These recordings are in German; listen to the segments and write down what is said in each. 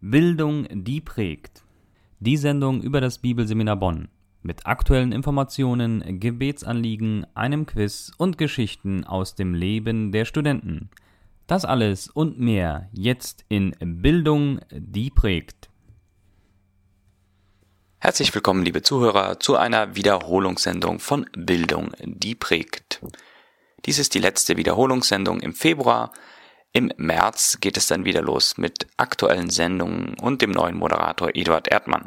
Bildung, die prägt. Die Sendung über das Bibelseminar Bonn. Mit aktuellen Informationen, Gebetsanliegen, einem Quiz und Geschichten aus dem Leben der Studenten. Das alles und mehr jetzt in Bildung, die prägt. Herzlich willkommen, liebe Zuhörer, zu einer Wiederholungssendung von Bildung, die prägt. Dies ist die letzte Wiederholungssendung im Februar. Im März geht es dann wieder los mit aktuellen Sendungen und dem neuen Moderator Eduard Erdmann.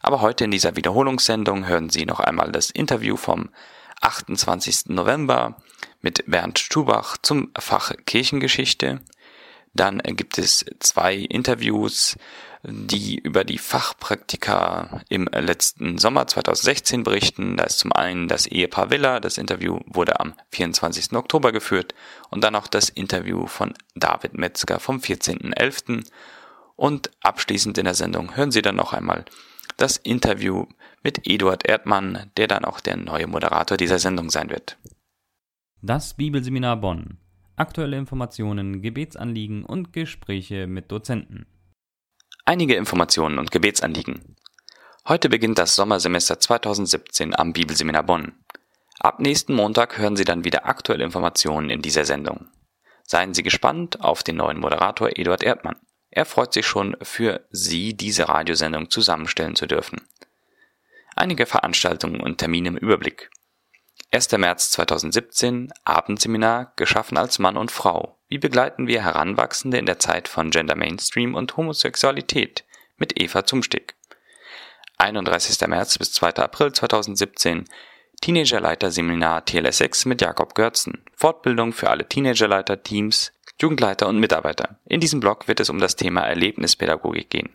Aber heute in dieser Wiederholungssendung hören Sie noch einmal das Interview vom 28. November mit Bernd Stubach zum Fach Kirchengeschichte. Dann gibt es zwei Interviews die über die Fachpraktika im letzten Sommer 2016 berichten. Da ist zum einen das Ehepaar Villa, das Interview wurde am 24. Oktober geführt und dann auch das Interview von David Metzger vom 14.11. Und abschließend in der Sendung hören Sie dann noch einmal das Interview mit Eduard Erdmann, der dann auch der neue Moderator dieser Sendung sein wird. Das Bibelseminar Bonn. Aktuelle Informationen, Gebetsanliegen und Gespräche mit Dozenten. Einige Informationen und Gebetsanliegen. Heute beginnt das Sommersemester 2017 am Bibelseminar Bonn. Ab nächsten Montag hören Sie dann wieder aktuelle Informationen in dieser Sendung. Seien Sie gespannt auf den neuen Moderator Eduard Erdmann. Er freut sich schon, für Sie diese Radiosendung zusammenstellen zu dürfen. Einige Veranstaltungen und Termine im Überblick. 1. März 2017 Abendseminar geschaffen als Mann und Frau. Wie begleiten wir Heranwachsende in der Zeit von Gender Mainstream und Homosexualität mit Eva Zumstick. 31. März bis 2. April 2017 Teenagerleiter-Seminar TLS6 mit Jakob Görzen. Fortbildung für alle Teenagerleiter, Teams, Jugendleiter und Mitarbeiter. In diesem Blog wird es um das Thema Erlebnispädagogik gehen.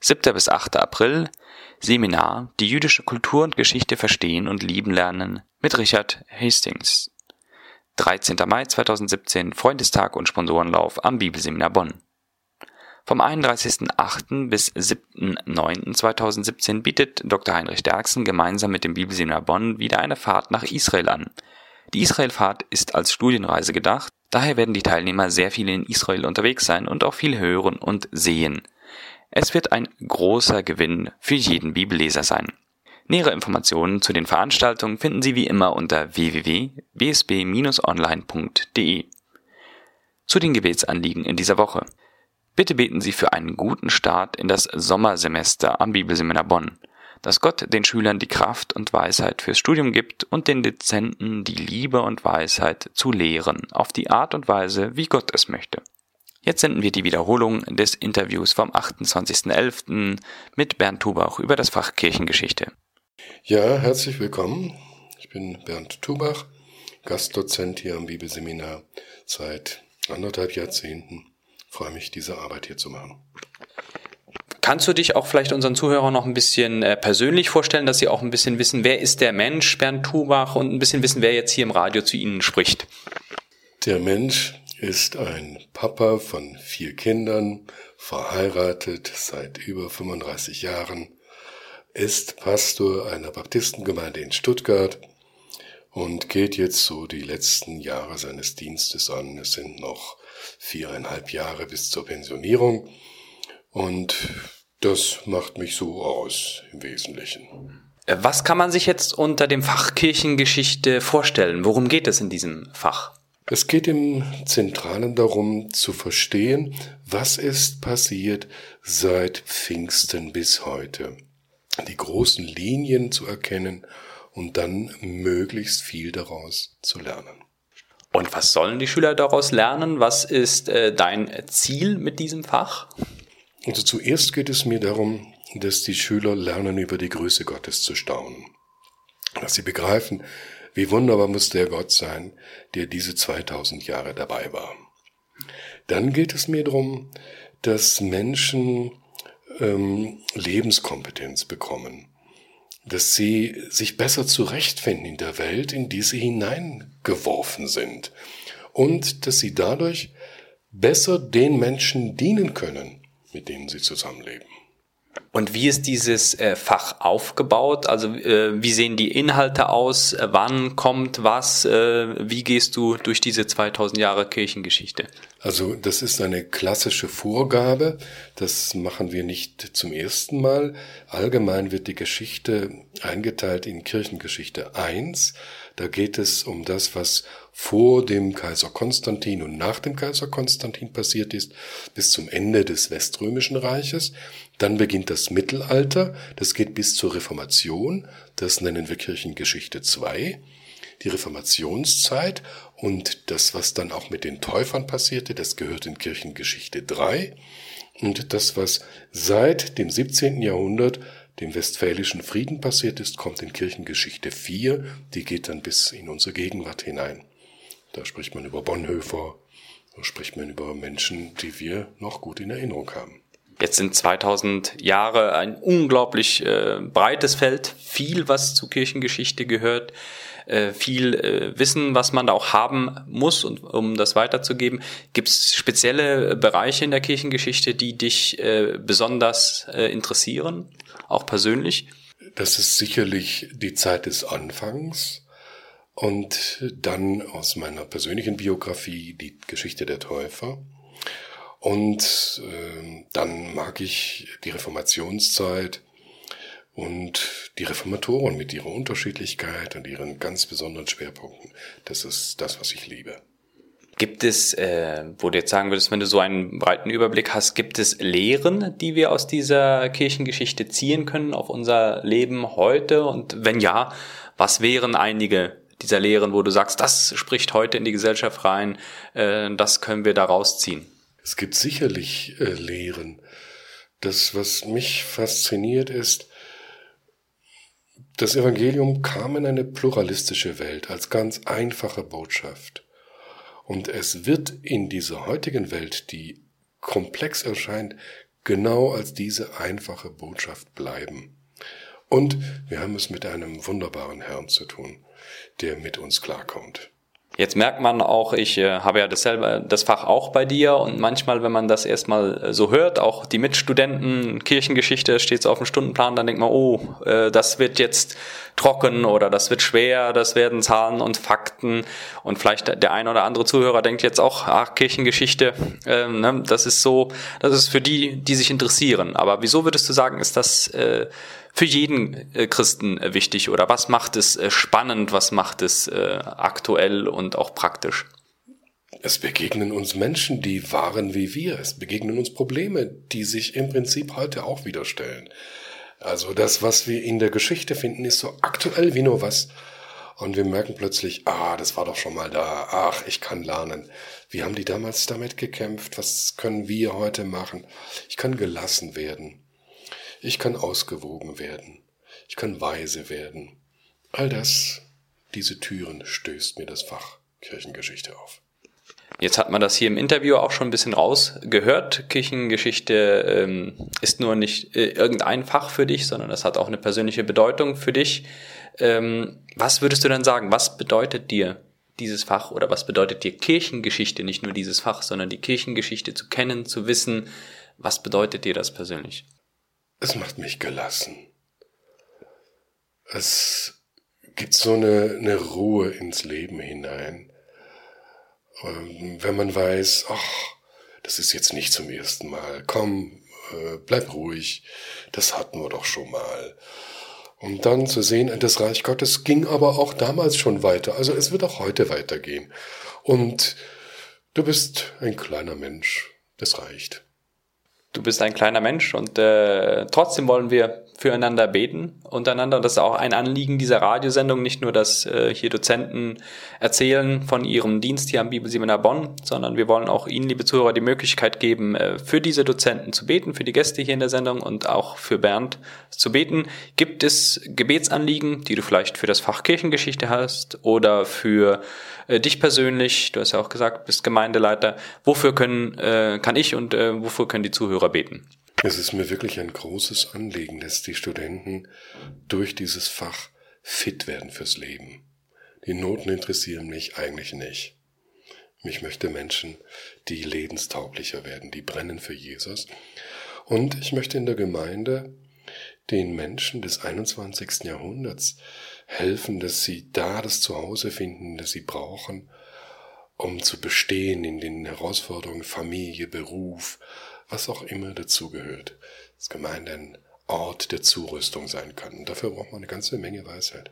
7. bis 8. April Seminar Die jüdische Kultur und Geschichte verstehen und lieben lernen mit Richard Hastings. 13. Mai 2017 Freundestag und Sponsorenlauf am Bibelseminar Bonn. Vom 31.08. bis 7.09.2017 bietet Dr. Heinrich Derksen gemeinsam mit dem Bibelseminar Bonn wieder eine Fahrt nach Israel an. Die Israelfahrt ist als Studienreise gedacht, daher werden die Teilnehmer sehr viel in Israel unterwegs sein und auch viel hören und sehen. Es wird ein großer Gewinn für jeden Bibelleser sein. Nähere Informationen zu den Veranstaltungen finden Sie wie immer unter www.bsb-online.de. Zu den Gebetsanliegen in dieser Woche. Bitte beten Sie für einen guten Start in das Sommersemester am Bibelseminar Bonn, dass Gott den Schülern die Kraft und Weisheit fürs Studium gibt und den Dezenten die Liebe und Weisheit zu lehren, auf die Art und Weise, wie Gott es möchte. Jetzt senden wir die Wiederholung des Interviews vom 28.11. mit Bernd Tubach über das Fach Kirchengeschichte. Ja, herzlich willkommen. Ich bin Bernd Tubach, Gastdozent hier am Bibelseminar seit anderthalb Jahrzehnten. Ich freue mich, diese Arbeit hier zu machen. Kannst du dich auch vielleicht unseren Zuhörern noch ein bisschen äh, persönlich vorstellen, dass sie auch ein bisschen wissen, wer ist der Mensch, Bernd Tubach, und ein bisschen wissen, wer jetzt hier im Radio zu Ihnen spricht? Der Mensch ist ein Papa von vier Kindern, verheiratet seit über 35 Jahren, ist Pastor einer Baptistengemeinde in Stuttgart und geht jetzt so die letzten Jahre seines Dienstes an. Es sind noch viereinhalb Jahre bis zur Pensionierung und das macht mich so aus im Wesentlichen. Was kann man sich jetzt unter dem Fach Kirchengeschichte vorstellen? Worum geht es in diesem Fach? Es geht im Zentralen darum zu verstehen, was ist passiert seit Pfingsten bis heute. Die großen Linien zu erkennen und dann möglichst viel daraus zu lernen. Und was sollen die Schüler daraus lernen? Was ist äh, dein Ziel mit diesem Fach? Also zuerst geht es mir darum, dass die Schüler lernen, über die Größe Gottes zu staunen. Dass sie begreifen, wie wunderbar muss der Gott sein, der diese 2000 Jahre dabei war. Dann geht es mir darum, dass Menschen ähm, Lebenskompetenz bekommen, dass sie sich besser zurechtfinden in der Welt, in die sie hineingeworfen sind und dass sie dadurch besser den Menschen dienen können, mit denen sie zusammenleben. Und wie ist dieses äh, Fach aufgebaut? Also äh, wie sehen die Inhalte aus? Wann kommt was? Äh, wie gehst du durch diese 2000 Jahre Kirchengeschichte? Also das ist eine klassische Vorgabe. Das machen wir nicht zum ersten Mal. Allgemein wird die Geschichte eingeteilt in Kirchengeschichte 1. Da geht es um das, was vor dem Kaiser Konstantin und nach dem Kaiser Konstantin passiert ist, bis zum Ende des Weströmischen Reiches. Dann beginnt das Mittelalter. Das geht bis zur Reformation. Das nennen wir Kirchengeschichte 2 die Reformationszeit und das, was dann auch mit den Täufern passierte, das gehört in Kirchengeschichte 3. Und das, was seit dem 17. Jahrhundert, dem Westfälischen Frieden passiert ist, kommt in Kirchengeschichte 4. Die geht dann bis in unsere Gegenwart hinein. Da spricht man über Bonhoeffer, da spricht man über Menschen, die wir noch gut in Erinnerung haben. Jetzt sind 2000 Jahre ein unglaublich äh, breites Feld, viel, was zur Kirchengeschichte gehört. Äh, viel äh, Wissen, was man da auch haben muss, und, um das weiterzugeben. Gibt es spezielle Bereiche in der Kirchengeschichte, die dich äh, besonders äh, interessieren, auch persönlich? Das ist sicherlich die Zeit des Anfangs. Und dann aus meiner persönlichen Biografie die Geschichte der Täufer. Und äh, dann mag ich die Reformationszeit, und die Reformatoren mit ihrer Unterschiedlichkeit und ihren ganz besonderen Schwerpunkten, das ist das, was ich liebe. Gibt es, äh, wo du jetzt sagen würdest, wenn du so einen breiten Überblick hast, gibt es Lehren, die wir aus dieser Kirchengeschichte ziehen können auf unser Leben heute? Und wenn ja, was wären einige dieser Lehren, wo du sagst, das spricht heute in die Gesellschaft rein, äh, das können wir da rausziehen? Es gibt sicherlich äh, Lehren. Das, was mich fasziniert, ist, das Evangelium kam in eine pluralistische Welt als ganz einfache Botschaft. Und es wird in dieser heutigen Welt, die komplex erscheint, genau als diese einfache Botschaft bleiben. Und wir haben es mit einem wunderbaren Herrn zu tun, der mit uns klarkommt. Jetzt merkt man auch, ich äh, habe ja dasselbe, das Fach auch bei dir und manchmal, wenn man das erstmal äh, so hört, auch die Mitstudenten, Kirchengeschichte steht so auf dem Stundenplan, dann denkt man, oh, äh, das wird jetzt trocken oder das wird schwer, das werden Zahlen und Fakten und vielleicht der ein oder andere Zuhörer denkt jetzt auch, ach, Kirchengeschichte, äh, ne, das ist so, das ist für die, die sich interessieren. Aber wieso würdest du sagen, ist das äh, für jeden äh, Christen äh, wichtig oder was macht es äh, spannend, was macht es aktuell und auch praktisch? Es begegnen uns Menschen, die waren wie wir. Es begegnen uns Probleme, die sich im Prinzip heute auch wieder stellen. Also das, was wir in der Geschichte finden, ist so aktuell wie nur was. Und wir merken plötzlich, ah, das war doch schon mal da. Ach, ich kann lernen. Wie haben die damals damit gekämpft? Was können wir heute machen? Ich kann gelassen werden. Ich kann ausgewogen werden. Ich kann weise werden. All das, diese Türen stößt mir das Fach Kirchengeschichte auf. Jetzt hat man das hier im Interview auch schon ein bisschen rausgehört. Kirchengeschichte ähm, ist nur nicht äh, irgendein Fach für dich, sondern es hat auch eine persönliche Bedeutung für dich. Ähm, was würdest du dann sagen? Was bedeutet dir dieses Fach oder was bedeutet dir Kirchengeschichte? Nicht nur dieses Fach, sondern die Kirchengeschichte zu kennen, zu wissen. Was bedeutet dir das persönlich? Es macht mich gelassen. Es gibt so eine, eine Ruhe ins Leben hinein. Ähm, wenn man weiß, ach, das ist jetzt nicht zum ersten Mal, komm, äh, bleib ruhig, das hatten wir doch schon mal. Um dann zu sehen, das Reich Gottes ging aber auch damals schon weiter, also es wird auch heute weitergehen. Und du bist ein kleiner Mensch, das reicht du bist ein kleiner Mensch und äh, trotzdem wollen wir füreinander beten untereinander. Das ist auch ein Anliegen dieser Radiosendung, nicht nur, dass äh, hier Dozenten erzählen von ihrem Dienst hier am Bibelseminar Bonn, sondern wir wollen auch Ihnen, liebe Zuhörer, die Möglichkeit geben, äh, für diese Dozenten zu beten, für die Gäste hier in der Sendung und auch für Bernd zu beten. Gibt es Gebetsanliegen, die du vielleicht für das Fach Kirchengeschichte hast oder für äh, dich persönlich? Du hast ja auch gesagt, bist Gemeindeleiter. Wofür können, äh, kann ich und äh, wofür können die Zuhörer beten? Es ist mir wirklich ein großes Anliegen, dass die Studenten durch dieses Fach fit werden fürs Leben. Die Noten interessieren mich eigentlich nicht. Mich möchte Menschen, die lebenstauglicher werden, die brennen für Jesus. Und ich möchte in der Gemeinde den Menschen des 21. Jahrhunderts helfen, dass sie da das Zuhause finden, das sie brauchen um zu bestehen in den Herausforderungen Familie, Beruf, was auch immer dazugehört. Das Gemeinde ein Ort der Zurüstung sein kann. Und dafür braucht man eine ganze Menge Weisheit.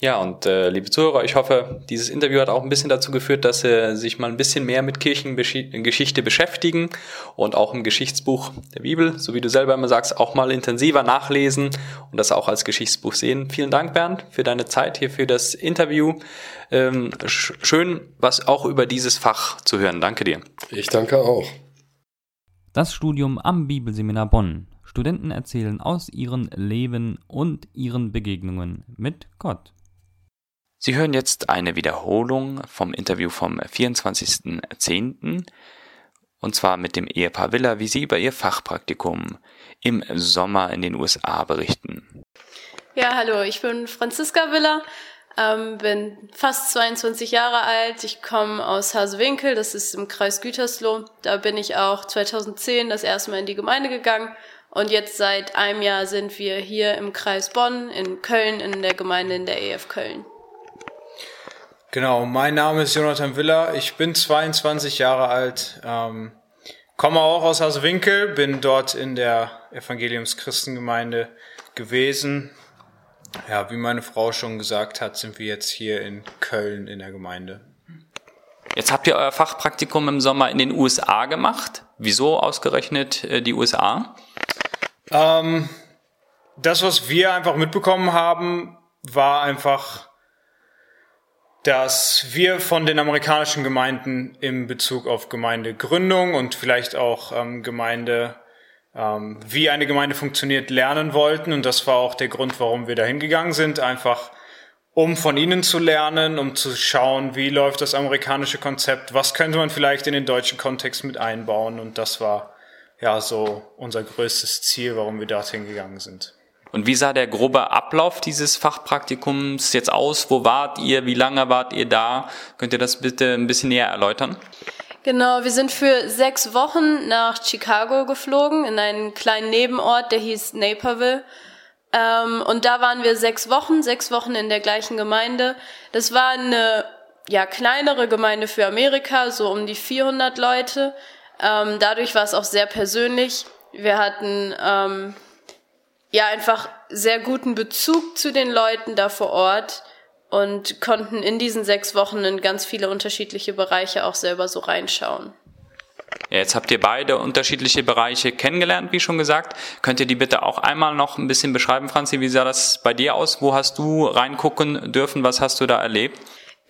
Ja, und äh, liebe Zuhörer, ich hoffe, dieses Interview hat auch ein bisschen dazu geführt, dass Sie sich mal ein bisschen mehr mit Kirchengeschichte beschäftigen und auch im Geschichtsbuch der Bibel, so wie du selber immer sagst, auch mal intensiver nachlesen und das auch als Geschichtsbuch sehen. Vielen Dank, Bernd, für deine Zeit hier für das Interview. Ähm, schön, was auch über dieses Fach zu hören. Danke dir. Ich danke auch. Das Studium am Bibelseminar Bonn. Studenten erzählen aus ihrem Leben und ihren Begegnungen mit Gott. Sie hören jetzt eine Wiederholung vom Interview vom 24.10. und zwar mit dem Ehepaar Villa, wie sie über ihr Fachpraktikum im Sommer in den USA berichten. Ja, hallo, ich bin Franziska Villa, ähm, bin fast 22 Jahre alt. Ich komme aus Hasewinkel, das ist im Kreis Gütersloh. Da bin ich auch 2010 das erste Mal in die Gemeinde gegangen. Und jetzt seit einem Jahr sind wir hier im Kreis Bonn, in Köln, in der Gemeinde in der EF Köln. Genau, mein Name ist Jonathan Willer, ich bin 22 Jahre alt, ähm, komme auch aus Hasewinkel, bin dort in der Evangeliums-Christengemeinde gewesen. Ja, wie meine Frau schon gesagt hat, sind wir jetzt hier in Köln in der Gemeinde. Jetzt habt ihr euer Fachpraktikum im Sommer in den USA gemacht. Wieso ausgerechnet äh, die USA? Ähm, das, was wir einfach mitbekommen haben, war einfach dass wir von den amerikanischen Gemeinden im Bezug auf Gemeindegründung und vielleicht auch ähm, Gemeinde, ähm, wie eine Gemeinde funktioniert, lernen wollten. Und das war auch der Grund, warum wir da hingegangen sind, einfach um von ihnen zu lernen, um zu schauen, wie läuft das amerikanische Konzept, was könnte man vielleicht in den deutschen Kontext mit einbauen. Und das war ja so unser größtes Ziel, warum wir dorthin gegangen sind. Und wie sah der grobe Ablauf dieses Fachpraktikums jetzt aus? Wo wart ihr? Wie lange wart ihr da? Könnt ihr das bitte ein bisschen näher erläutern? Genau, wir sind für sechs Wochen nach Chicago geflogen, in einen kleinen Nebenort, der hieß Naperville. Ähm, und da waren wir sechs Wochen, sechs Wochen in der gleichen Gemeinde. Das war eine ja, kleinere Gemeinde für Amerika, so um die 400 Leute. Ähm, dadurch war es auch sehr persönlich. Wir hatten ähm, ja einfach sehr guten Bezug zu den Leuten da vor Ort und konnten in diesen sechs Wochen in ganz viele unterschiedliche Bereiche auch selber so reinschauen. Jetzt habt ihr beide unterschiedliche Bereiche kennengelernt, wie schon gesagt. Könnt ihr die bitte auch einmal noch ein bisschen beschreiben, Franzi? Wie sah das bei dir aus? Wo hast du reingucken dürfen? Was hast du da erlebt?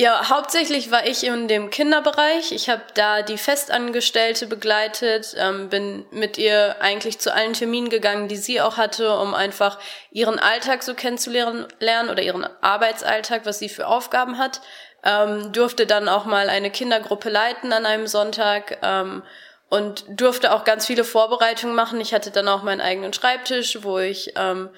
Ja, hauptsächlich war ich in dem Kinderbereich. Ich habe da die Festangestellte begleitet, ähm, bin mit ihr eigentlich zu allen Terminen gegangen, die sie auch hatte, um einfach ihren Alltag so kennenzulernen oder ihren Arbeitsalltag, was sie für Aufgaben hat. Ähm, durfte dann auch mal eine Kindergruppe leiten an einem Sonntag ähm, und durfte auch ganz viele Vorbereitungen machen. Ich hatte dann auch meinen eigenen Schreibtisch, wo ich ähm,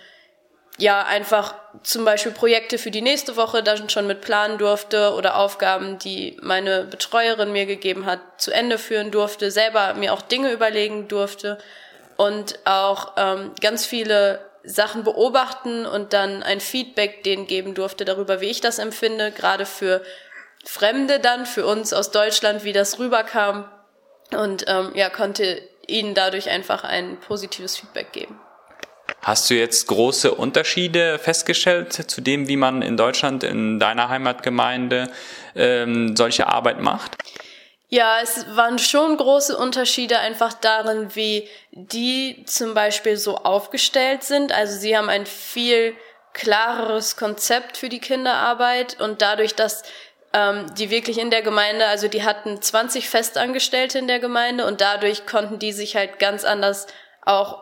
ja einfach zum Beispiel Projekte für die nächste Woche dann schon mit planen durfte oder Aufgaben, die meine Betreuerin mir gegeben hat, zu Ende führen durfte, selber mir auch Dinge überlegen durfte und auch ähm, ganz viele Sachen beobachten und dann ein Feedback denen geben durfte darüber, wie ich das empfinde, gerade für Fremde dann, für uns aus Deutschland, wie das rüberkam und ähm, ja, konnte ihnen dadurch einfach ein positives Feedback geben. Hast du jetzt große Unterschiede festgestellt zu dem, wie man in Deutschland, in deiner Heimatgemeinde ähm, solche Arbeit macht? Ja, es waren schon große Unterschiede einfach darin, wie die zum Beispiel so aufgestellt sind. Also sie haben ein viel klareres Konzept für die Kinderarbeit und dadurch, dass ähm, die wirklich in der Gemeinde, also die hatten 20 Festangestellte in der Gemeinde und dadurch konnten die sich halt ganz anders auch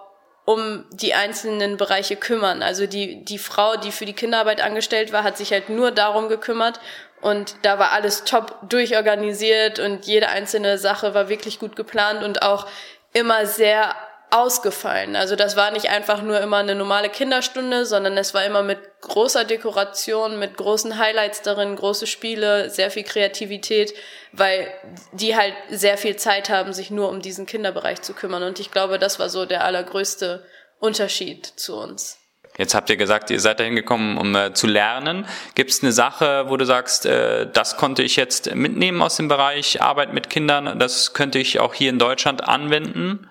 um die einzelnen Bereiche kümmern. Also die, die Frau, die für die Kinderarbeit angestellt war, hat sich halt nur darum gekümmert und da war alles top durchorganisiert und jede einzelne Sache war wirklich gut geplant und auch immer sehr ausgefallen. Also das war nicht einfach nur immer eine normale Kinderstunde, sondern es war immer mit großer Dekoration, mit großen Highlights darin, große Spiele, sehr viel Kreativität, weil die halt sehr viel Zeit haben, sich nur um diesen Kinderbereich zu kümmern. Und ich glaube, das war so der allergrößte Unterschied zu uns. Jetzt habt ihr gesagt, ihr seid dahin gekommen, um äh, zu lernen. Gibt es eine Sache, wo du sagst, äh, das konnte ich jetzt mitnehmen aus dem Bereich Arbeit mit Kindern, das könnte ich auch hier in Deutschland anwenden?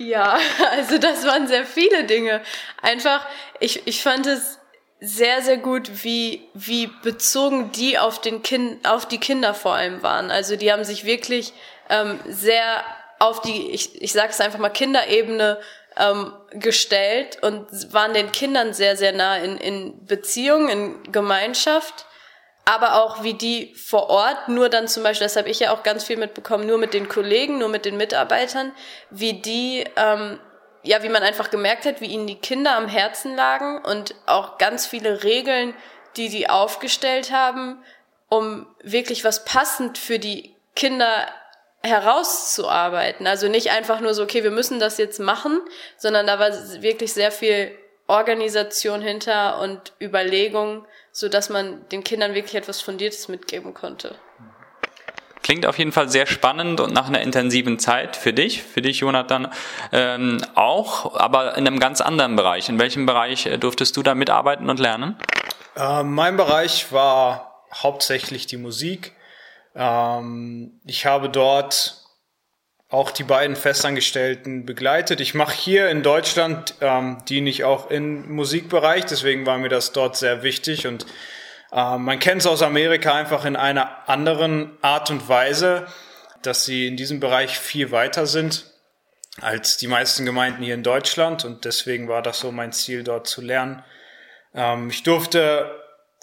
Ja, also das waren sehr viele Dinge. Einfach, ich, ich fand es sehr, sehr gut, wie, wie bezogen die auf, den kind, auf die Kinder vor allem waren. Also die haben sich wirklich ähm, sehr auf die, ich, ich sage es einfach mal, Kinderebene ähm, gestellt und waren den Kindern sehr, sehr nah in, in Beziehung, in Gemeinschaft, aber auch wie die vor Ort, nur dann zum Beispiel, das habe ich ja auch ganz viel mitbekommen, nur mit den Kollegen, nur mit den Mitarbeitern, wie die, ähm, ja, wie man einfach gemerkt hat, wie ihnen die Kinder am Herzen lagen und auch ganz viele Regeln, die die aufgestellt haben, um wirklich was passend für die Kinder herauszuarbeiten. Also nicht einfach nur so, okay, wir müssen das jetzt machen, sondern da war wirklich sehr viel Organisation hinter und Überlegung, so dass man den Kindern wirklich etwas Fundiertes mitgeben konnte. Klingt auf jeden Fall sehr spannend und nach einer intensiven Zeit für dich, für dich, Jonathan, ähm, auch, aber in einem ganz anderen Bereich. In welchem Bereich äh, durftest du da mitarbeiten und lernen? Äh, mein Bereich war hauptsächlich die Musik. Ähm, ich habe dort auch die beiden Festangestellten begleitet. Ich mache hier in Deutschland, ähm, diene ich auch im Musikbereich, deswegen war mir das dort sehr wichtig und äh, man kennt es aus Amerika einfach in einer anderen Art und Weise, dass sie in diesem Bereich viel weiter sind als die meisten Gemeinden hier in Deutschland und deswegen war das so mein Ziel, dort zu lernen. Ähm, ich durfte,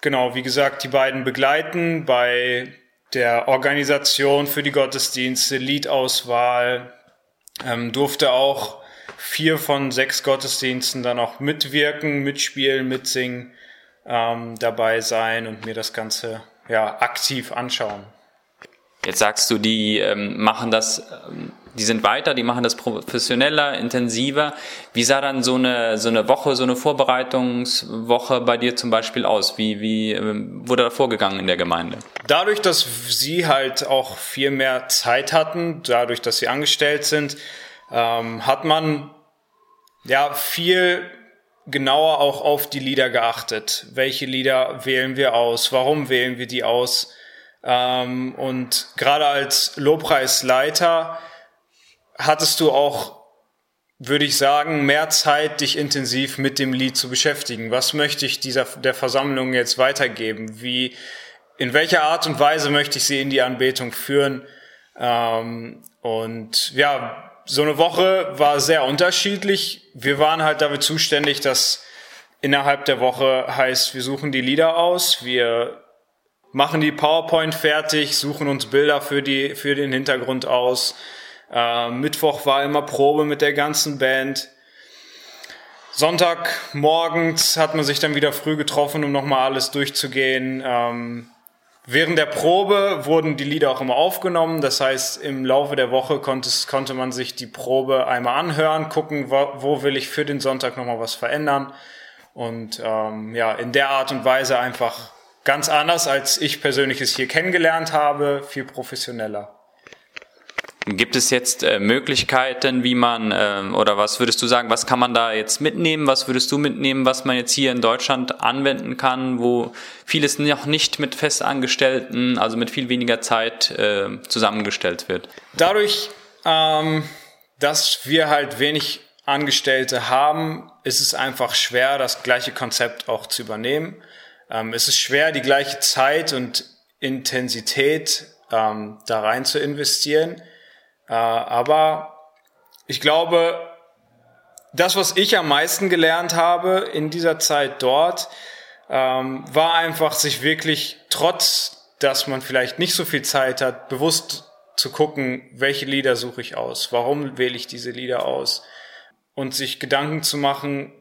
genau, wie gesagt, die beiden begleiten bei der Organisation für die Gottesdienste, Liedauswahl, ähm, durfte auch vier von sechs Gottesdiensten dann auch mitwirken, mitspielen, mitsingen, ähm, dabei sein und mir das Ganze ja aktiv anschauen. Jetzt sagst du, die ähm, machen das ähm, die sind weiter, die machen das professioneller, intensiver. Wie sah dann so eine, so eine Woche, so eine Vorbereitungswoche bei dir zum Beispiel aus? Wie, wie ähm, wurde da vorgegangen in der Gemeinde? Dadurch, dass sie halt auch viel mehr Zeit hatten, dadurch, dass sie angestellt sind, ähm, hat man ja viel genauer auch auf die Lieder geachtet. Welche Lieder wählen wir aus? Warum wählen wir die aus? Ähm, und gerade als Lobpreisleiter hattest du auch, würde ich sagen, mehr Zeit, dich intensiv mit dem Lied zu beschäftigen. Was möchte ich dieser, der Versammlung jetzt weitergeben? Wie, in welcher Art und Weise möchte ich sie in die Anbetung führen? Ähm, und ja, so eine Woche war sehr unterschiedlich. Wir waren halt dafür zuständig, dass innerhalb der Woche heißt, wir suchen die Lieder aus, wir machen die PowerPoint fertig, suchen uns Bilder für die, für den Hintergrund aus, äh, Mittwoch war immer Probe mit der ganzen Band. Sonntag morgens hat man sich dann wieder früh getroffen, um nochmal alles durchzugehen. Ähm, während der Probe wurden die Lieder auch immer aufgenommen. Das heißt, im Laufe der Woche konnte, konnte man sich die Probe einmal anhören, gucken, wo, wo will ich für den Sonntag nochmal was verändern. Und ähm, ja, in der Art und Weise einfach ganz anders, als ich persönlich es hier kennengelernt habe, viel professioneller. Gibt es jetzt äh, Möglichkeiten, wie man, äh, oder was würdest du sagen, was kann man da jetzt mitnehmen? Was würdest du mitnehmen, was man jetzt hier in Deutschland anwenden kann, wo vieles noch nicht mit Festangestellten, also mit viel weniger Zeit äh, zusammengestellt wird? Dadurch, ähm, dass wir halt wenig Angestellte haben, ist es einfach schwer, das gleiche Konzept auch zu übernehmen. Ähm, es ist schwer, die gleiche Zeit und Intensität ähm, da rein zu investieren. Äh, aber ich glaube, das, was ich am meisten gelernt habe in dieser Zeit dort, ähm, war einfach, sich wirklich trotz, dass man vielleicht nicht so viel Zeit hat, bewusst zu gucken, welche Lieder suche ich aus, warum wähle ich diese Lieder aus und sich Gedanken zu machen,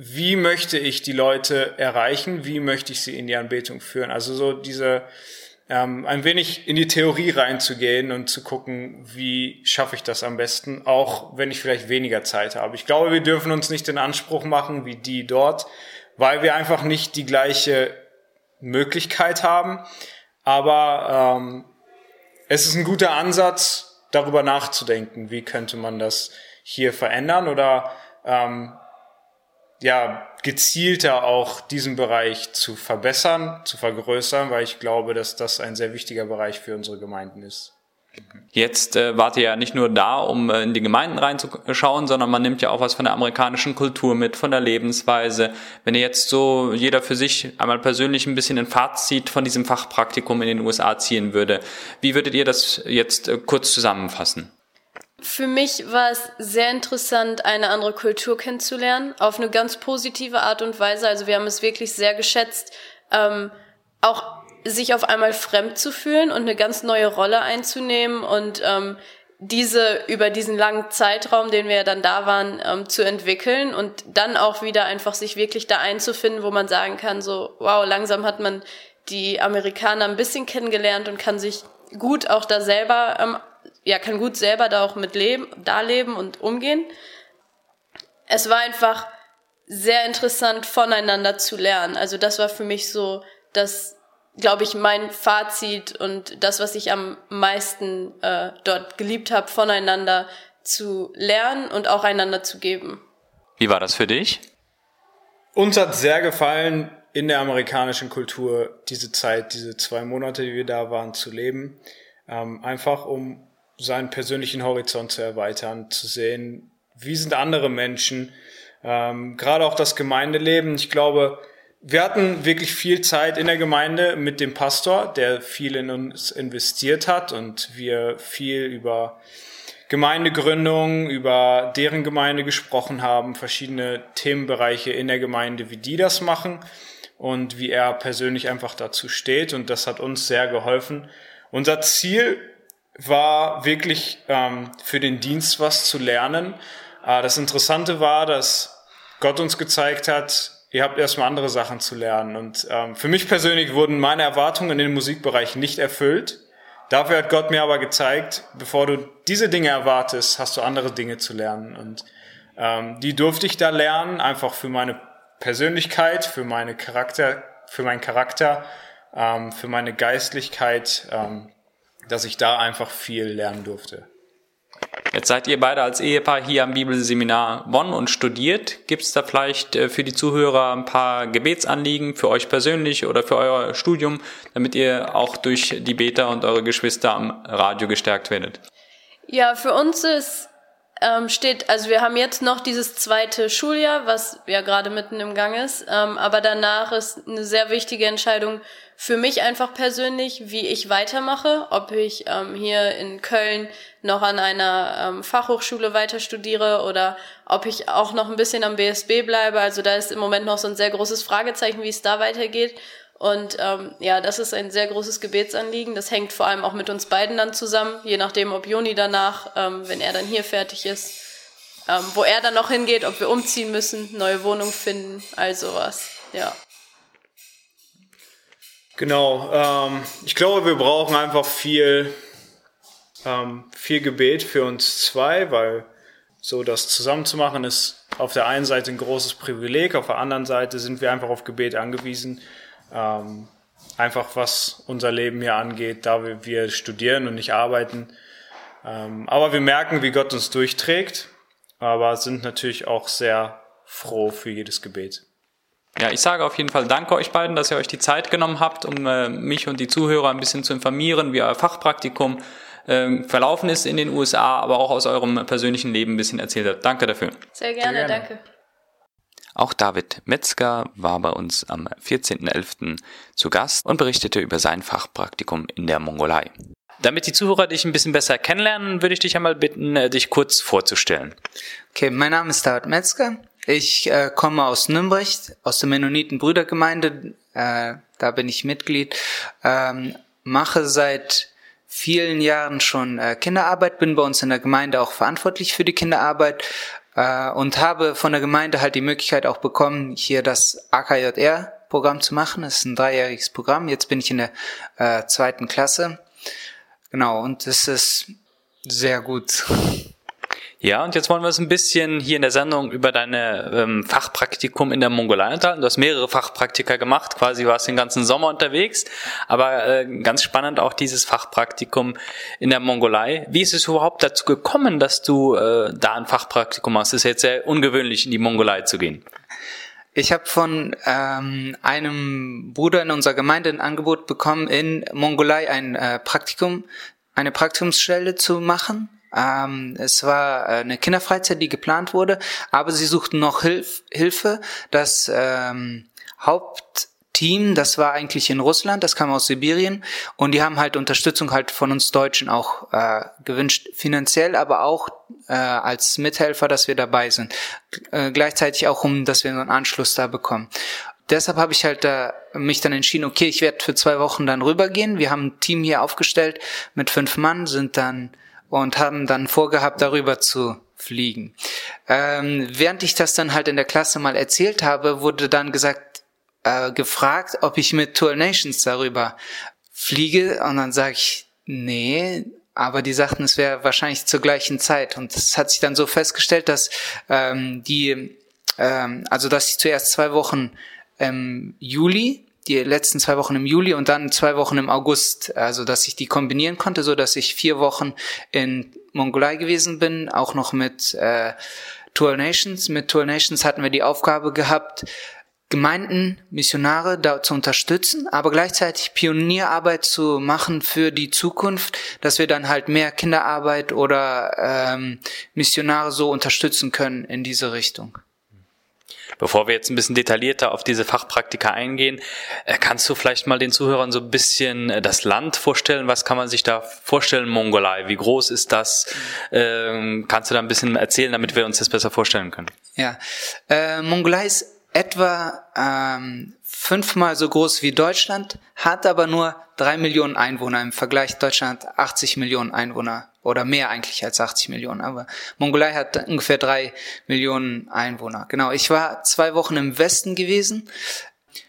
wie möchte ich die Leute erreichen, wie möchte ich sie in die Anbetung führen. Also so diese ähm, ein wenig in die Theorie reinzugehen und zu gucken, wie schaffe ich das am besten, auch wenn ich vielleicht weniger Zeit habe. Ich glaube, wir dürfen uns nicht den Anspruch machen wie die dort, weil wir einfach nicht die gleiche Möglichkeit haben. Aber ähm, es ist ein guter Ansatz, darüber nachzudenken, wie könnte man das hier verändern oder ähm, ja, gezielter auch diesen Bereich zu verbessern, zu vergrößern, weil ich glaube, dass das ein sehr wichtiger Bereich für unsere Gemeinden ist. Jetzt äh, wart ihr ja nicht nur da, um äh, in die Gemeinden reinzuschauen, sondern man nimmt ja auch was von der amerikanischen Kultur mit, von der Lebensweise. Wenn ihr jetzt so jeder für sich einmal persönlich ein bisschen ein Fazit von diesem Fachpraktikum in den USA ziehen würde, wie würdet ihr das jetzt äh, kurz zusammenfassen? Für mich war es sehr interessant, eine andere Kultur kennenzulernen, auf eine ganz positive Art und Weise. Also wir haben es wirklich sehr geschätzt, ähm, auch sich auf einmal fremd zu fühlen und eine ganz neue Rolle einzunehmen und ähm, diese über diesen langen Zeitraum, den wir ja dann da waren, ähm, zu entwickeln und dann auch wieder einfach sich wirklich da einzufinden, wo man sagen kann, so, wow, langsam hat man die Amerikaner ein bisschen kennengelernt und kann sich gut auch da selber ähm, ja, kann gut selber da auch mit leben, da leben und umgehen. Es war einfach sehr interessant, voneinander zu lernen. Also das war für mich so, das, glaube ich, mein Fazit und das, was ich am meisten äh, dort geliebt habe, voneinander zu lernen und auch einander zu geben. Wie war das für dich? Uns hat sehr gefallen, in der amerikanischen Kultur diese Zeit, diese zwei Monate, die wir da waren, zu leben. Ähm, einfach um seinen persönlichen Horizont zu erweitern, zu sehen, wie sind andere Menschen, ähm, gerade auch das Gemeindeleben. Ich glaube, wir hatten wirklich viel Zeit in der Gemeinde mit dem Pastor, der viel in uns investiert hat und wir viel über Gemeindegründung, über deren Gemeinde gesprochen haben, verschiedene Themenbereiche in der Gemeinde, wie die das machen und wie er persönlich einfach dazu steht und das hat uns sehr geholfen. Unser Ziel war wirklich ähm, für den Dienst was zu lernen. Äh, das Interessante war, dass Gott uns gezeigt hat, ihr habt erstmal andere Sachen zu lernen. Und ähm, für mich persönlich wurden meine Erwartungen in den Musikbereich nicht erfüllt. Dafür hat Gott mir aber gezeigt, bevor du diese Dinge erwartest, hast du andere Dinge zu lernen. Und ähm, die durfte ich da lernen, einfach für meine Persönlichkeit, für meine Charakter, für meinen Charakter, ähm, für meine Geistlichkeit. Ähm, dass ich da einfach viel lernen durfte. Jetzt seid ihr beide als Ehepaar hier am Bibelseminar Bonn und studiert. Gibt es da vielleicht äh, für die Zuhörer ein paar Gebetsanliegen für euch persönlich oder für euer Studium, damit ihr auch durch die Beta und eure Geschwister am Radio gestärkt werdet? Ja, für uns ist ähm, steht, also wir haben jetzt noch dieses zweite Schuljahr, was ja gerade mitten im Gang ist, ähm, aber danach ist eine sehr wichtige Entscheidung für mich einfach persönlich, wie ich weitermache, ob ich ähm, hier in Köln noch an einer ähm, Fachhochschule weiter studiere oder ob ich auch noch ein bisschen am BSB bleibe. Also da ist im Moment noch so ein sehr großes Fragezeichen, wie es da weitergeht. Und ähm, ja, das ist ein sehr großes Gebetsanliegen. Das hängt vor allem auch mit uns beiden dann zusammen, je nachdem, ob Joni danach, ähm, wenn er dann hier fertig ist, ähm, wo er dann noch hingeht, ob wir umziehen müssen, neue Wohnung finden, all sowas. Ja. Genau, ähm, ich glaube, wir brauchen einfach viel, ähm, viel Gebet für uns zwei, weil so das zusammenzumachen ist auf der einen Seite ein großes Privileg, auf der anderen Seite sind wir einfach auf Gebet angewiesen. Ähm, einfach was unser Leben hier angeht, da wir, wir studieren und nicht arbeiten. Ähm, aber wir merken, wie Gott uns durchträgt, aber sind natürlich auch sehr froh für jedes Gebet. Ja, ich sage auf jeden Fall danke euch beiden, dass ihr euch die Zeit genommen habt, um äh, mich und die Zuhörer ein bisschen zu informieren, wie euer Fachpraktikum äh, verlaufen ist in den USA, aber auch aus eurem persönlichen Leben ein bisschen erzählt habt. Danke dafür. Sehr gerne, Sehr gerne. danke. Auch David Metzger war bei uns am 14.11. zu Gast und berichtete über sein Fachpraktikum in der Mongolei. Damit die Zuhörer dich ein bisschen besser kennenlernen, würde ich dich einmal bitten, äh, dich kurz vorzustellen. Okay, mein Name ist David Metzger. Ich äh, komme aus Nürnberg, aus der Mennoniten-Brüdergemeinde. Äh, da bin ich Mitglied. Ähm, mache seit vielen Jahren schon äh, Kinderarbeit, bin bei uns in der Gemeinde auch verantwortlich für die Kinderarbeit äh, und habe von der Gemeinde halt die Möglichkeit auch bekommen, hier das AKJR-Programm zu machen. Das ist ein dreijähriges Programm. Jetzt bin ich in der äh, zweiten Klasse. Genau, und es ist sehr gut. Ja, und jetzt wollen wir uns ein bisschen hier in der Sendung über deine ähm, Fachpraktikum in der Mongolei unterhalten. Du hast mehrere Fachpraktika gemacht, quasi warst den ganzen Sommer unterwegs, aber äh, ganz spannend auch dieses Fachpraktikum in der Mongolei. Wie ist es überhaupt dazu gekommen, dass du äh, da ein Fachpraktikum machst? Es ist jetzt sehr ungewöhnlich, in die Mongolei zu gehen. Ich habe von ähm, einem Bruder in unserer Gemeinde ein Angebot bekommen, in Mongolei ein äh, Praktikum, eine Praktikumsstelle zu machen ähm, es war äh, eine Kinderfreizeit, die geplant wurde, aber sie suchten noch Hilf Hilfe. Das ähm, Hauptteam, das war eigentlich in Russland, das kam aus Sibirien und die haben halt Unterstützung halt von uns Deutschen auch äh, gewünscht, finanziell, aber auch äh, als Mithelfer, dass wir dabei sind. Äh, gleichzeitig auch, um dass wir einen Anschluss da bekommen deshalb habe ich halt da mich dann entschieden, okay, ich werde für zwei Wochen dann rübergehen. Wir haben ein Team hier aufgestellt mit fünf Mann, sind dann und haben dann vorgehabt, darüber zu fliegen. Ähm, während ich das dann halt in der Klasse mal erzählt habe, wurde dann gesagt, äh, gefragt, ob ich mit Tour Nations darüber fliege. Und dann sage ich, nee, aber die sagten, es wäre wahrscheinlich zur gleichen Zeit. Und es hat sich dann so festgestellt, dass ähm, die, ähm, also dass ich zuerst zwei Wochen im Juli die letzten zwei Wochen im Juli und dann zwei Wochen im August, also dass ich die kombinieren konnte, so dass ich vier Wochen in Mongolei gewesen bin, auch noch mit äh, Tour Nations. Mit Tour Nations hatten wir die Aufgabe gehabt, Gemeinden, Missionare da zu unterstützen, aber gleichzeitig Pionierarbeit zu machen für die Zukunft, dass wir dann halt mehr Kinderarbeit oder ähm, Missionare so unterstützen können in diese Richtung. Bevor wir jetzt ein bisschen detaillierter auf diese Fachpraktika eingehen, äh, kannst du vielleicht mal den Zuhörern so ein bisschen äh, das Land vorstellen? Was kann man sich da vorstellen, Mongolei? Wie groß ist das? Ähm, kannst du da ein bisschen erzählen, damit wir uns das besser vorstellen können? Ja, äh, Mongolei ist etwa ähm, fünfmal so groß wie Deutschland, hat aber nur drei Millionen Einwohner. Im Vergleich Deutschland 80 Millionen Einwohner oder mehr eigentlich als 80 Millionen. Aber Mongolei hat ungefähr drei Millionen Einwohner. Genau, ich war zwei Wochen im Westen gewesen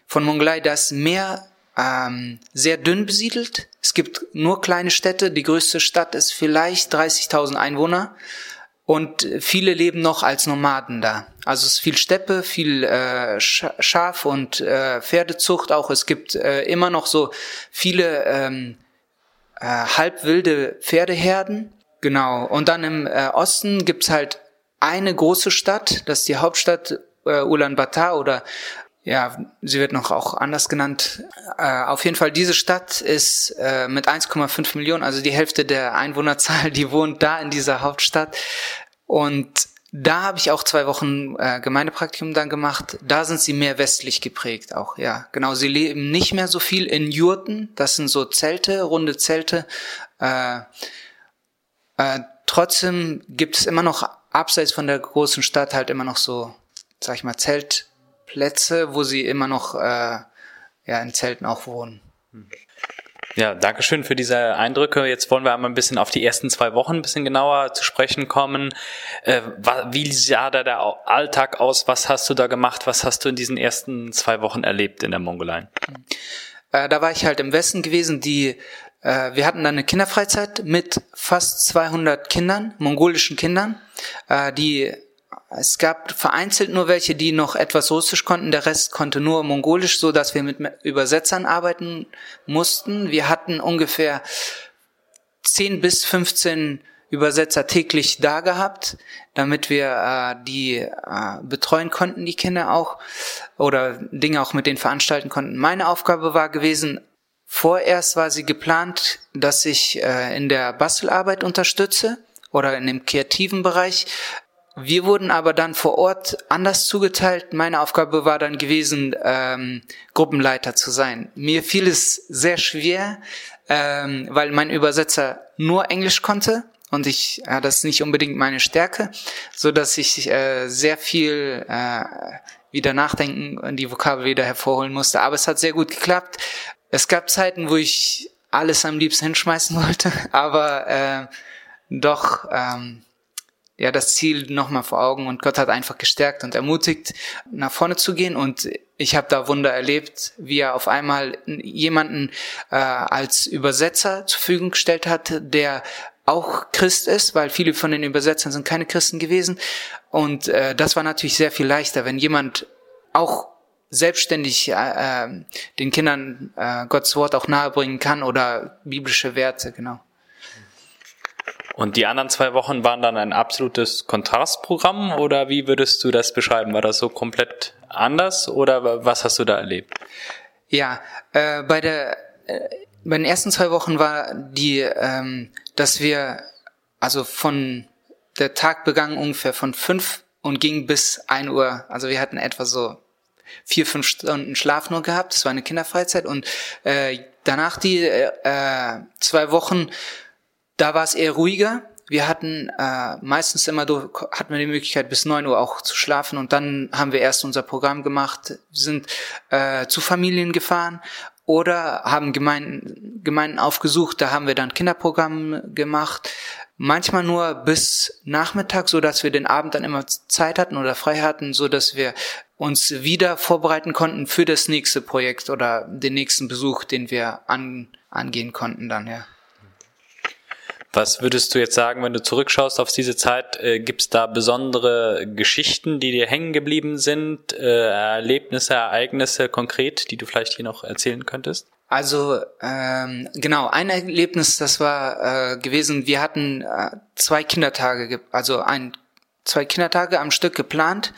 von Mongolei. Das Meer ähm, sehr dünn besiedelt. Es gibt nur kleine Städte. Die größte Stadt ist vielleicht 30.000 Einwohner. Und viele leben noch als Nomaden da. Also es ist viel Steppe, viel äh, Schaf- und äh, Pferdezucht auch. Es gibt äh, immer noch so viele ähm, äh, halbwilde Pferdeherden. Genau. Und dann im äh, Osten gibt's halt eine große Stadt, das ist die Hauptstadt äh, Ulaanbaatar oder ja, sie wird noch auch anders genannt. Äh, auf jeden Fall, diese Stadt ist äh, mit 1,5 Millionen, also die Hälfte der Einwohnerzahl, die wohnt da in dieser Hauptstadt. Und da habe ich auch zwei Wochen äh, Gemeindepraktikum dann gemacht. Da sind sie mehr westlich geprägt auch, ja. Genau, sie leben nicht mehr so viel in Jurten. Das sind so Zelte, runde Zelte. Äh, äh, trotzdem gibt es immer noch abseits von der großen Stadt halt immer noch so, sag ich mal, Zeltplätze, wo sie immer noch äh, ja in Zelten auch wohnen. Ja, danke schön für diese Eindrücke. Jetzt wollen wir einmal ein bisschen auf die ersten zwei Wochen ein bisschen genauer zu sprechen kommen. Äh, wie sah da der Alltag aus? Was hast du da gemacht? Was hast du in diesen ersten zwei Wochen erlebt in der Mongolei? Äh, da war ich halt im Westen gewesen. Die, äh, wir hatten dann eine Kinderfreizeit mit fast 200 Kindern, mongolischen Kindern, die es gab vereinzelt nur welche, die noch etwas Russisch konnten, der Rest konnte nur Mongolisch, so dass wir mit Übersetzern arbeiten mussten. Wir hatten ungefähr 10 bis 15 Übersetzer täglich da gehabt, damit wir äh, die äh, betreuen konnten, die Kinder auch, oder Dinge auch mit denen veranstalten konnten. Meine Aufgabe war gewesen, vorerst war sie geplant, dass ich äh, in der Bastelarbeit unterstütze oder in dem kreativen Bereich. Wir wurden aber dann vor Ort anders zugeteilt. Meine Aufgabe war dann gewesen, ähm, Gruppenleiter zu sein. Mir fiel es sehr schwer, ähm, weil mein Übersetzer nur Englisch konnte und ich, ja, das ist nicht unbedingt meine Stärke, so dass ich äh, sehr viel äh, wieder nachdenken und die Vokabel wieder hervorholen musste. Aber es hat sehr gut geklappt. Es gab Zeiten, wo ich alles am liebsten hinschmeißen wollte, aber äh, doch ähm, ja das Ziel nochmal vor Augen und Gott hat einfach gestärkt und ermutigt, nach vorne zu gehen und ich habe da Wunder erlebt, wie er auf einmal jemanden äh, als Übersetzer zur Verfügung gestellt hat, der auch Christ ist, weil viele von den Übersetzern sind keine Christen gewesen. Und äh, das war natürlich sehr viel leichter, wenn jemand auch selbstständig äh, äh, den Kindern äh, Gottes Wort auch nahebringen kann oder biblische Werte, genau. Und die anderen zwei Wochen waren dann ein absolutes Kontrastprogramm oder wie würdest du das beschreiben? War das so komplett anders oder was hast du da erlebt? Ja, äh, bei der äh, bei den ersten zwei Wochen war die, ähm, dass wir also von der Tag begann ungefähr von fünf und ging bis ein Uhr. Also wir hatten etwa so vier, fünf Stunden Schlaf nur gehabt. Das war eine Kinderfreizeit und äh, danach die äh, zwei Wochen da war es eher ruhiger. Wir hatten äh, meistens immer hatten wir die Möglichkeit bis neun Uhr auch zu schlafen und dann haben wir erst unser Programm gemacht, sind äh, zu Familien gefahren oder haben Gemeinden, Gemeinden aufgesucht, da haben wir dann Kinderprogramm gemacht. Manchmal nur bis Nachmittag, so dass wir den Abend dann immer Zeit hatten oder frei hatten, so dass wir uns wieder vorbereiten konnten für das nächste Projekt oder den nächsten Besuch, den wir an, angehen konnten dann, ja. Was würdest du jetzt sagen, wenn du zurückschaust auf diese Zeit? Äh, Gibt es da besondere Geschichten, die dir hängen geblieben sind, äh, Erlebnisse, Ereignisse konkret, die du vielleicht hier noch erzählen könntest? Also ähm, genau, ein Erlebnis, das war äh, gewesen, wir hatten äh, zwei Kindertage, also ein, zwei Kindertage am Stück geplant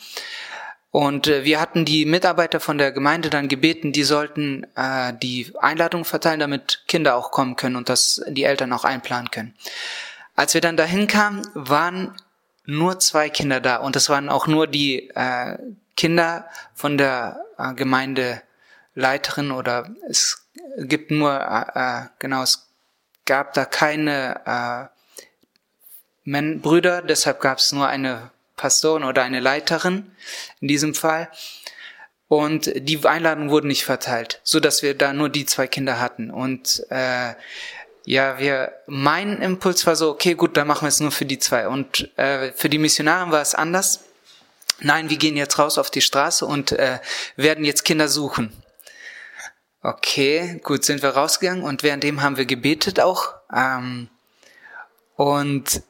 und äh, wir hatten die Mitarbeiter von der Gemeinde dann gebeten, die sollten äh, die Einladung verteilen, damit Kinder auch kommen können und das die Eltern auch einplanen können. Als wir dann dahin kamen, waren nur zwei Kinder da und das waren auch nur die äh, Kinder von der äh, Gemeindeleiterin oder es gibt nur äh, äh genau es gab da keine äh, Men Brüder, deshalb gab es nur eine Pastorin oder eine Leiterin in diesem Fall. Und die Einladungen wurden nicht verteilt, so dass wir da nur die zwei Kinder hatten. Und äh, ja, wir, mein Impuls war so, okay, gut, dann machen wir es nur für die zwei. Und äh, für die Missionaren war es anders. Nein, wir gehen jetzt raus auf die Straße und äh, werden jetzt Kinder suchen. Okay, gut, sind wir rausgegangen und währenddem haben wir gebetet auch. Ähm, und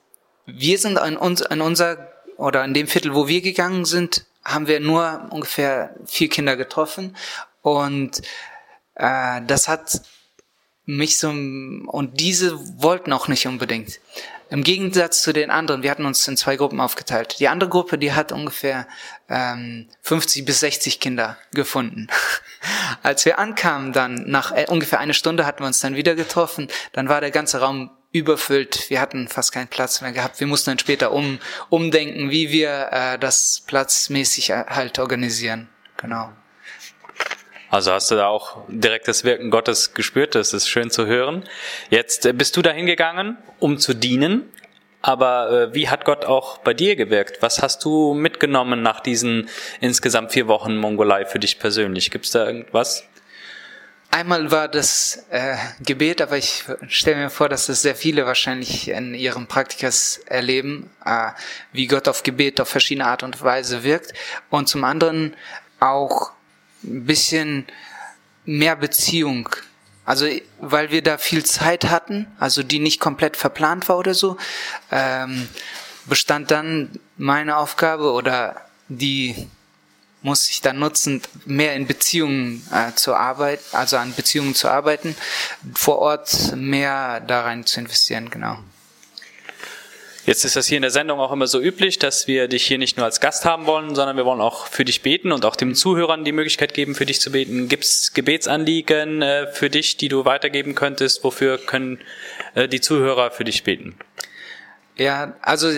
wir sind in, uns, in unser oder in dem Viertel, wo wir gegangen sind, haben wir nur ungefähr vier Kinder getroffen und äh, das hat mich so und diese wollten auch nicht unbedingt. Im Gegensatz zu den anderen, wir hatten uns in zwei Gruppen aufgeteilt. Die andere Gruppe, die hat ungefähr ähm, 50 bis 60 Kinder gefunden. Als wir ankamen, dann nach äh, ungefähr eine Stunde hatten wir uns dann wieder getroffen, dann war der ganze Raum überfüllt. Wir hatten fast keinen Platz mehr gehabt. Wir mussten dann später um, umdenken, wie wir äh, das platzmäßig äh, halt organisieren. Genau. Also hast du da auch direkt das Wirken Gottes gespürt. Das ist schön zu hören. Jetzt äh, bist du dahin gegangen, um zu dienen. Aber äh, wie hat Gott auch bei dir gewirkt? Was hast du mitgenommen nach diesen insgesamt vier Wochen Mongolei für dich persönlich? Gibt es da irgendwas? Einmal war das äh, Gebet, aber ich stelle mir vor, dass das sehr viele wahrscheinlich in ihren Praktikas erleben, äh, wie Gott auf Gebet auf verschiedene Art und Weise wirkt. Und zum anderen auch ein bisschen mehr Beziehung. Also weil wir da viel Zeit hatten, also die nicht komplett verplant war oder so, ähm, bestand dann meine Aufgabe oder die muss ich dann nutzen, mehr in Beziehungen äh, zu arbeiten, also an Beziehungen zu arbeiten, vor Ort mehr da rein zu investieren, genau. Jetzt ist das hier in der Sendung auch immer so üblich, dass wir dich hier nicht nur als Gast haben wollen, sondern wir wollen auch für dich beten und auch den Zuhörern die Möglichkeit geben, für dich zu beten. Gibt es Gebetsanliegen äh, für dich, die du weitergeben könntest? Wofür können äh, die Zuhörer für dich beten? Ja, also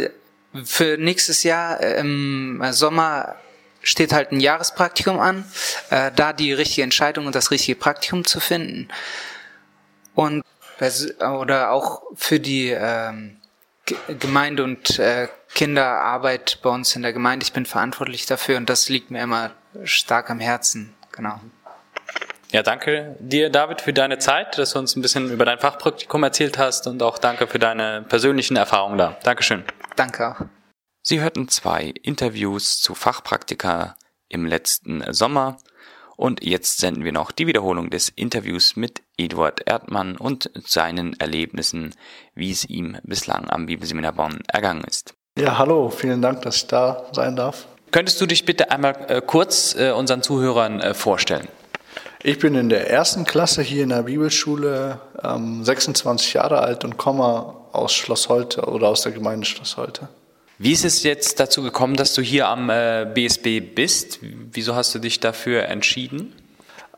für nächstes Jahr im Sommer steht halt ein Jahrespraktikum an, äh, da die richtige Entscheidung und das richtige Praktikum zu finden. Und oder auch für die ähm, Gemeinde und äh, Kinderarbeit bei uns in der Gemeinde. Ich bin verantwortlich dafür und das liegt mir immer stark am Herzen. Genau. Ja, danke dir, David, für deine Zeit, dass du uns ein bisschen über dein Fachpraktikum erzählt hast und auch danke für deine persönlichen Erfahrungen da. Dankeschön. Danke auch. Sie hörten zwei Interviews zu Fachpraktika im letzten Sommer Und jetzt senden wir noch die Wiederholung des Interviews mit Eduard Erdmann und seinen Erlebnissen, wie es ihm bislang am Bibelseminar Bonn ergangen ist. Ja, hallo, vielen Dank, dass ich da sein darf. Könntest du dich bitte einmal äh, kurz äh, unseren Zuhörern äh, vorstellen? Ich bin in der ersten Klasse hier in der Bibelschule, ähm, 26 Jahre alt und komme aus Schloss Holte oder aus der Gemeinde Schloss Holte. Wie ist es jetzt dazu gekommen, dass du hier am äh, BSB bist? Wieso hast du dich dafür entschieden?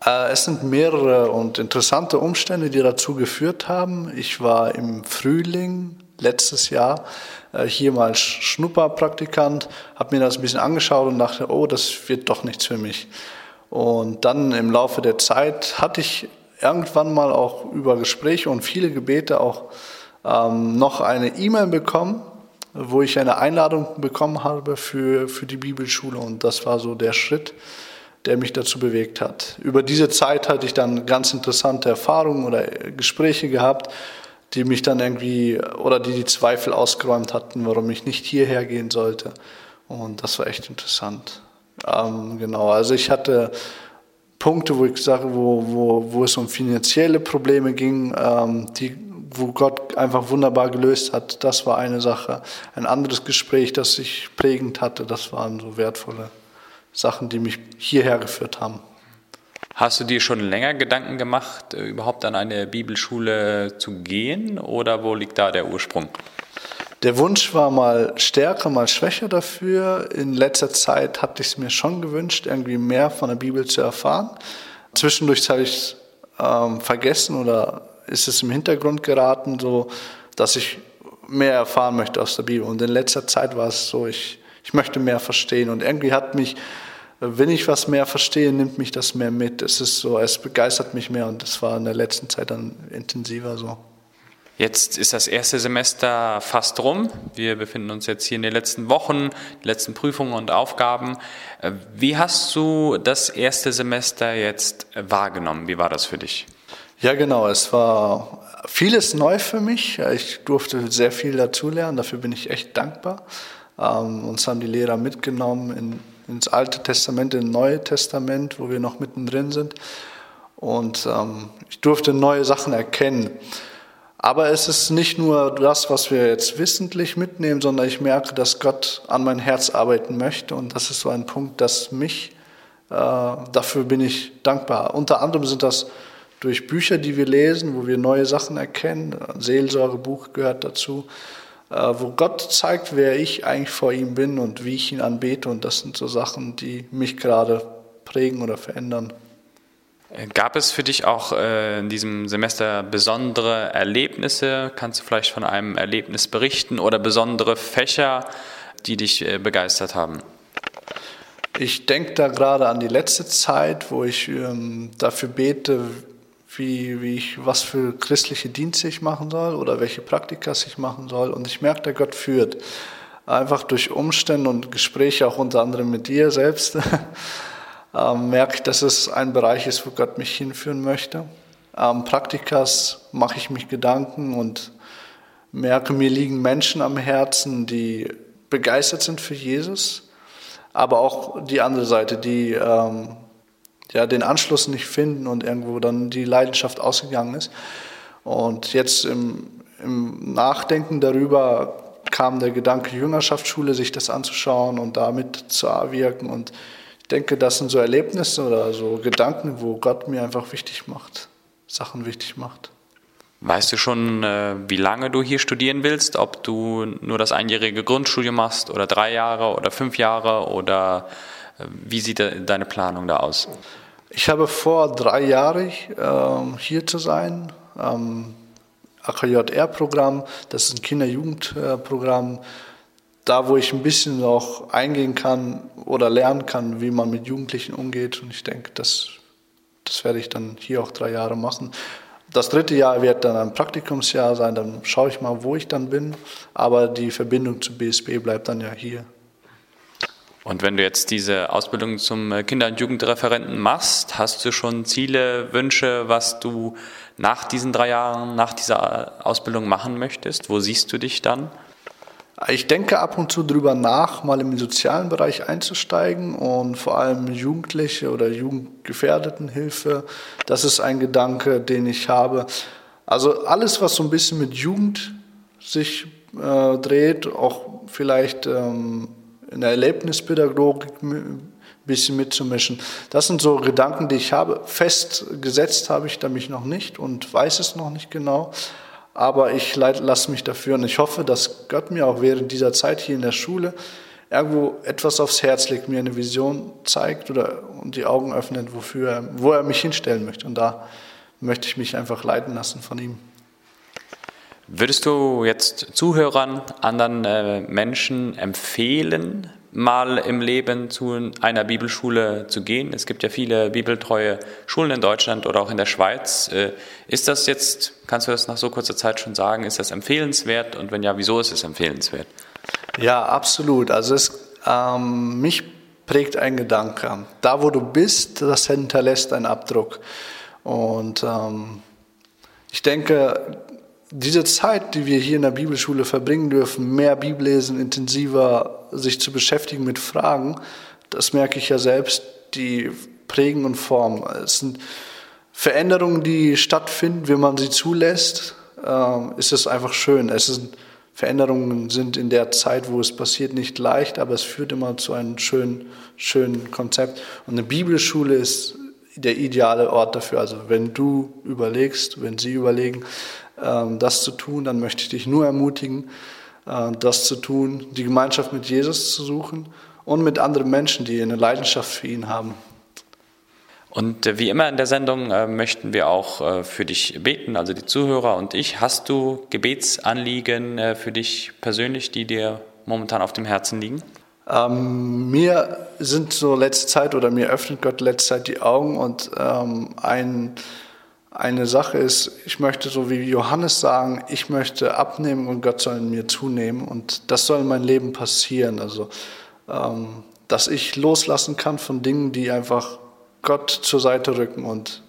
Äh, es sind mehrere und interessante Umstände, die dazu geführt haben. Ich war im Frühling letztes Jahr äh, hier mal Schnupperpraktikant, habe mir das ein bisschen angeschaut und dachte, oh, das wird doch nichts für mich. Und dann im Laufe der Zeit hatte ich irgendwann mal auch über Gespräche und viele Gebete auch ähm, noch eine E-Mail bekommen, wo ich eine Einladung bekommen habe für, für die Bibelschule. Und das war so der Schritt, der mich dazu bewegt hat. Über diese Zeit hatte ich dann ganz interessante Erfahrungen oder Gespräche gehabt, die mich dann irgendwie oder die die Zweifel ausgeräumt hatten, warum ich nicht hierher gehen sollte. Und das war echt interessant. Ähm, genau, also ich hatte Punkte, wo ich sage, wo, wo, wo es um finanzielle Probleme ging, ähm, die, wo Gott einfach wunderbar gelöst hat. Das war eine Sache. Ein anderes Gespräch, das ich prägend hatte, das waren so wertvolle Sachen, die mich hierher geführt haben. Hast du dir schon länger Gedanken gemacht, äh, überhaupt an eine Bibelschule zu gehen oder wo liegt da der Ursprung? Der Wunsch war mal stärker, mal schwächer dafür. In letzter Zeit hatte ich es mir schon gewünscht, irgendwie mehr von der Bibel zu erfahren. Zwischendurch habe ich es ähm, vergessen oder ist es im Hintergrund geraten, so dass ich mehr erfahren möchte aus der Bibel. Und in letzter Zeit war es so, ich, ich möchte mehr verstehen. Und irgendwie hat mich wenn ich was mehr verstehe, nimmt mich das mehr mit. Es ist so, es begeistert mich mehr und das war in der letzten Zeit dann intensiver so. Jetzt ist das erste Semester fast rum. Wir befinden uns jetzt hier in den letzten Wochen, letzten Prüfungen und Aufgaben. Äh, wie hast du das erste Semester jetzt wahrgenommen? Wie war das für dich? Ja, genau. Es war vieles neu für mich. Ich durfte sehr viel dazulernen. Dafür bin ich echt dankbar. Ähm, uns haben die Lehrer mitgenommen in ins Alte Testament, ins Neue Testament, wo wir noch mittendrin sind. Und ähm, ich durfte neue Sachen erkennen. Aber es ist nicht nur das, was wir jetzt wissentlich mitnehmen, sondern ich merke, dass Gott an mein Herz arbeiten möchte. Und das ist so ein Punkt, dass mich, äh, dafür bin ich dankbar. Unter anderem sind das durch Bücher, die wir lesen, wo wir neue Sachen erkennen. Seelsorgebuch gehört dazu. Äh, wo Gott zeigt, wer ich eigentlich vor ihm bin und wie ich ihn anbete. Und das sind so Sachen, die mich gerade prägen oder verändern. Gab es für dich auch äh, in diesem Semester besondere Erlebnisse? Kannst du vielleicht von einem Erlebnis berichten oder besondere Fächer, die dich äh, begeistert haben? Ich denke da gerade an die letzte Zeit, wo ich ähm, dafür bete, wie, wie ich, was für christliche Dienste ich machen soll oder welche Praktikas ich machen soll. Und ich merke, der Gott führt. Einfach durch Umstände und Gespräche, auch unter anderem mit dir selbst, ähm, merke ich, dass es ein Bereich ist, wo Gott mich hinführen möchte. Ähm, Praktikas mache ich mich Gedanken und merke, mir liegen Menschen am Herzen, die begeistert sind für Jesus, aber auch die andere Seite, die ähm, ja, den Anschluss nicht finden und irgendwo dann die Leidenschaft ausgegangen ist. Und jetzt im, im Nachdenken darüber kam der Gedanke, Jüngerschaftsschule, sich das anzuschauen und damit zu wirken. Und ich denke, das sind so Erlebnisse oder so Gedanken, wo Gott mir einfach wichtig macht, Sachen wichtig macht. Weißt du schon, äh, wie lange du hier studieren willst? Ob du nur das einjährige Grundstudium machst oder drei Jahre oder fünf Jahre oder wie sieht deine Planung da aus? Ich habe vor, drei Jahre ähm, hier zu sein. AKJR-Programm, das ist ein Kinder-Jugend-Programm, da wo ich ein bisschen auch eingehen kann oder lernen kann, wie man mit Jugendlichen umgeht. Und ich denke, das, das werde ich dann hier auch drei Jahre machen. Das dritte Jahr wird dann ein Praktikumsjahr sein, dann schaue ich mal, wo ich dann bin. Aber die Verbindung zu BSB bleibt dann ja hier. Und wenn du jetzt diese Ausbildung zum äh, Kinder- und Jugendreferenten machst, hast du schon Ziele, Wünsche, was du nach diesen drei Jahren, nach dieser Ausbildung machen möchtest? Wo siehst du dich dann? Ich denke ab und zu drüber nach, mal im sozialen Bereich einzusteigen und vor allem Jugendliche oder Jugendgefährdetenhilfe. Das ist ein Gedanke, den ich habe. Also alles, was so ein bisschen mit Jugend sich äh, dreht, auch vielleicht ähm, in der Erlebnispädagogik ein bisschen mitzumischen. Das sind so Gedanken, die ich habe. Festgesetzt habe ich da mich noch nicht und weiß es noch nicht genau. Aber ich lasse mich dafür und ich hoffe, dass Gott mir auch während dieser Zeit hier in der Schule irgendwo etwas aufs Herz legt, mir eine Vision zeigt oder und die Augen öffnet, wofür wo er mich hinstellen möchte. Und da möchte ich mich einfach leiten lassen von ihm. Würdest du jetzt Zuhörern, anderen äh, Menschen empfehlen, mal im Leben zu einer Bibelschule zu gehen? Es gibt ja viele bibeltreue Schulen in Deutschland oder auch in der Schweiz. Äh, ist das jetzt, kannst du das nach so kurzer Zeit schon sagen, ist das empfehlenswert? Und wenn ja, wieso ist es empfehlenswert? Ja, absolut. Also es, ähm, mich prägt ein Gedanke. Da, wo du bist, das hinterlässt einen Abdruck. Und ähm, ich denke, diese Zeit, die wir hier in der Bibelschule verbringen dürfen, mehr Bibellesen, intensiver sich zu beschäftigen mit Fragen, das merke ich ja selbst, die prägen und formen. Es sind Veränderungen, die stattfinden, wenn man sie zulässt, äh, ist es einfach schön. Es sind Veränderungen sind in der Zeit, wo es passiert, nicht leicht, aber es führt immer zu einem schönen, schönen Konzept. Und eine Bibelschule ist der ideale Ort dafür. Also wenn du überlegst, wenn sie überlegen, ähm, das zu tun, dann möchte ich dich nur ermutigen, äh, das zu tun, die Gemeinschaft mit Jesus zu suchen und mit anderen Menschen, die eine Leidenschaft für ihn haben. Und äh, wie immer in der Sendung äh, möchten wir auch für dich beten, also die Zuhörer und ich. Hast du Gebetsanliegen für dich persönlich, die dir momentan auf dem Herzen liegen? Ähm, mir sind so letzte Zeit oder mir öffnet Gott letzte Zeit die Augen und ähm, ein eine Sache ist, ich möchte so wie Johannes sagen, ich möchte abnehmen und Gott soll in mir zunehmen und das soll in meinem Leben passieren. Also, ähm, dass ich loslassen kann von Dingen, die einfach Gott zur Seite rücken und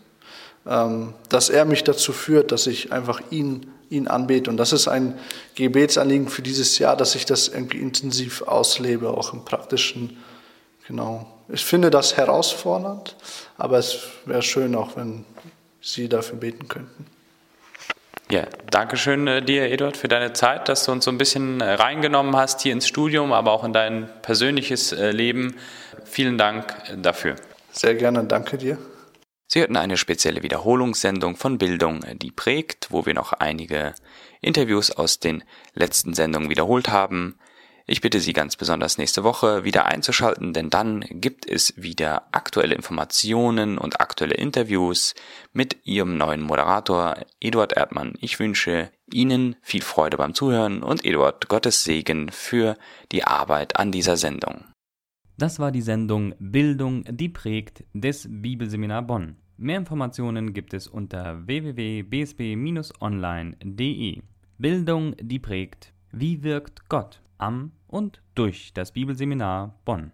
ähm, dass er mich dazu führt, dass ich einfach ihn, ihn anbete. Und das ist ein Gebetsanliegen für dieses Jahr, dass ich das irgendwie intensiv auslebe, auch im praktischen. Genau. Ich finde das herausfordernd, aber es wäre schön auch, wenn Sie dafür beten könnten. Ja, danke schön äh, dir, Eduard, für deine Zeit, dass du uns so ein bisschen äh, reingenommen hast hier ins Studium, aber auch in dein persönliches äh, Leben. Vielen Dank dafür. Sehr gerne, danke dir. Sie hörten eine spezielle Wiederholungssendung von Bildung, die prägt, wo wir noch einige Interviews aus den letzten Sendungen wiederholt haben. Ich bitte Sie ganz besonders nächste Woche wieder einzuschalten, denn dann gibt es wieder aktuelle Informationen und aktuelle Interviews mit Ihrem neuen Moderator Eduard Erdmann. Ich wünsche Ihnen viel Freude beim Zuhören und Eduard Gottes Segen für die Arbeit an dieser Sendung. Das war die Sendung Bildung, die prägt des Bibelseminar Bonn. Mehr Informationen gibt es unter www.bsb-online.de. Bildung, die prägt. Wie wirkt Gott? am und durch das Bibelseminar Bonn.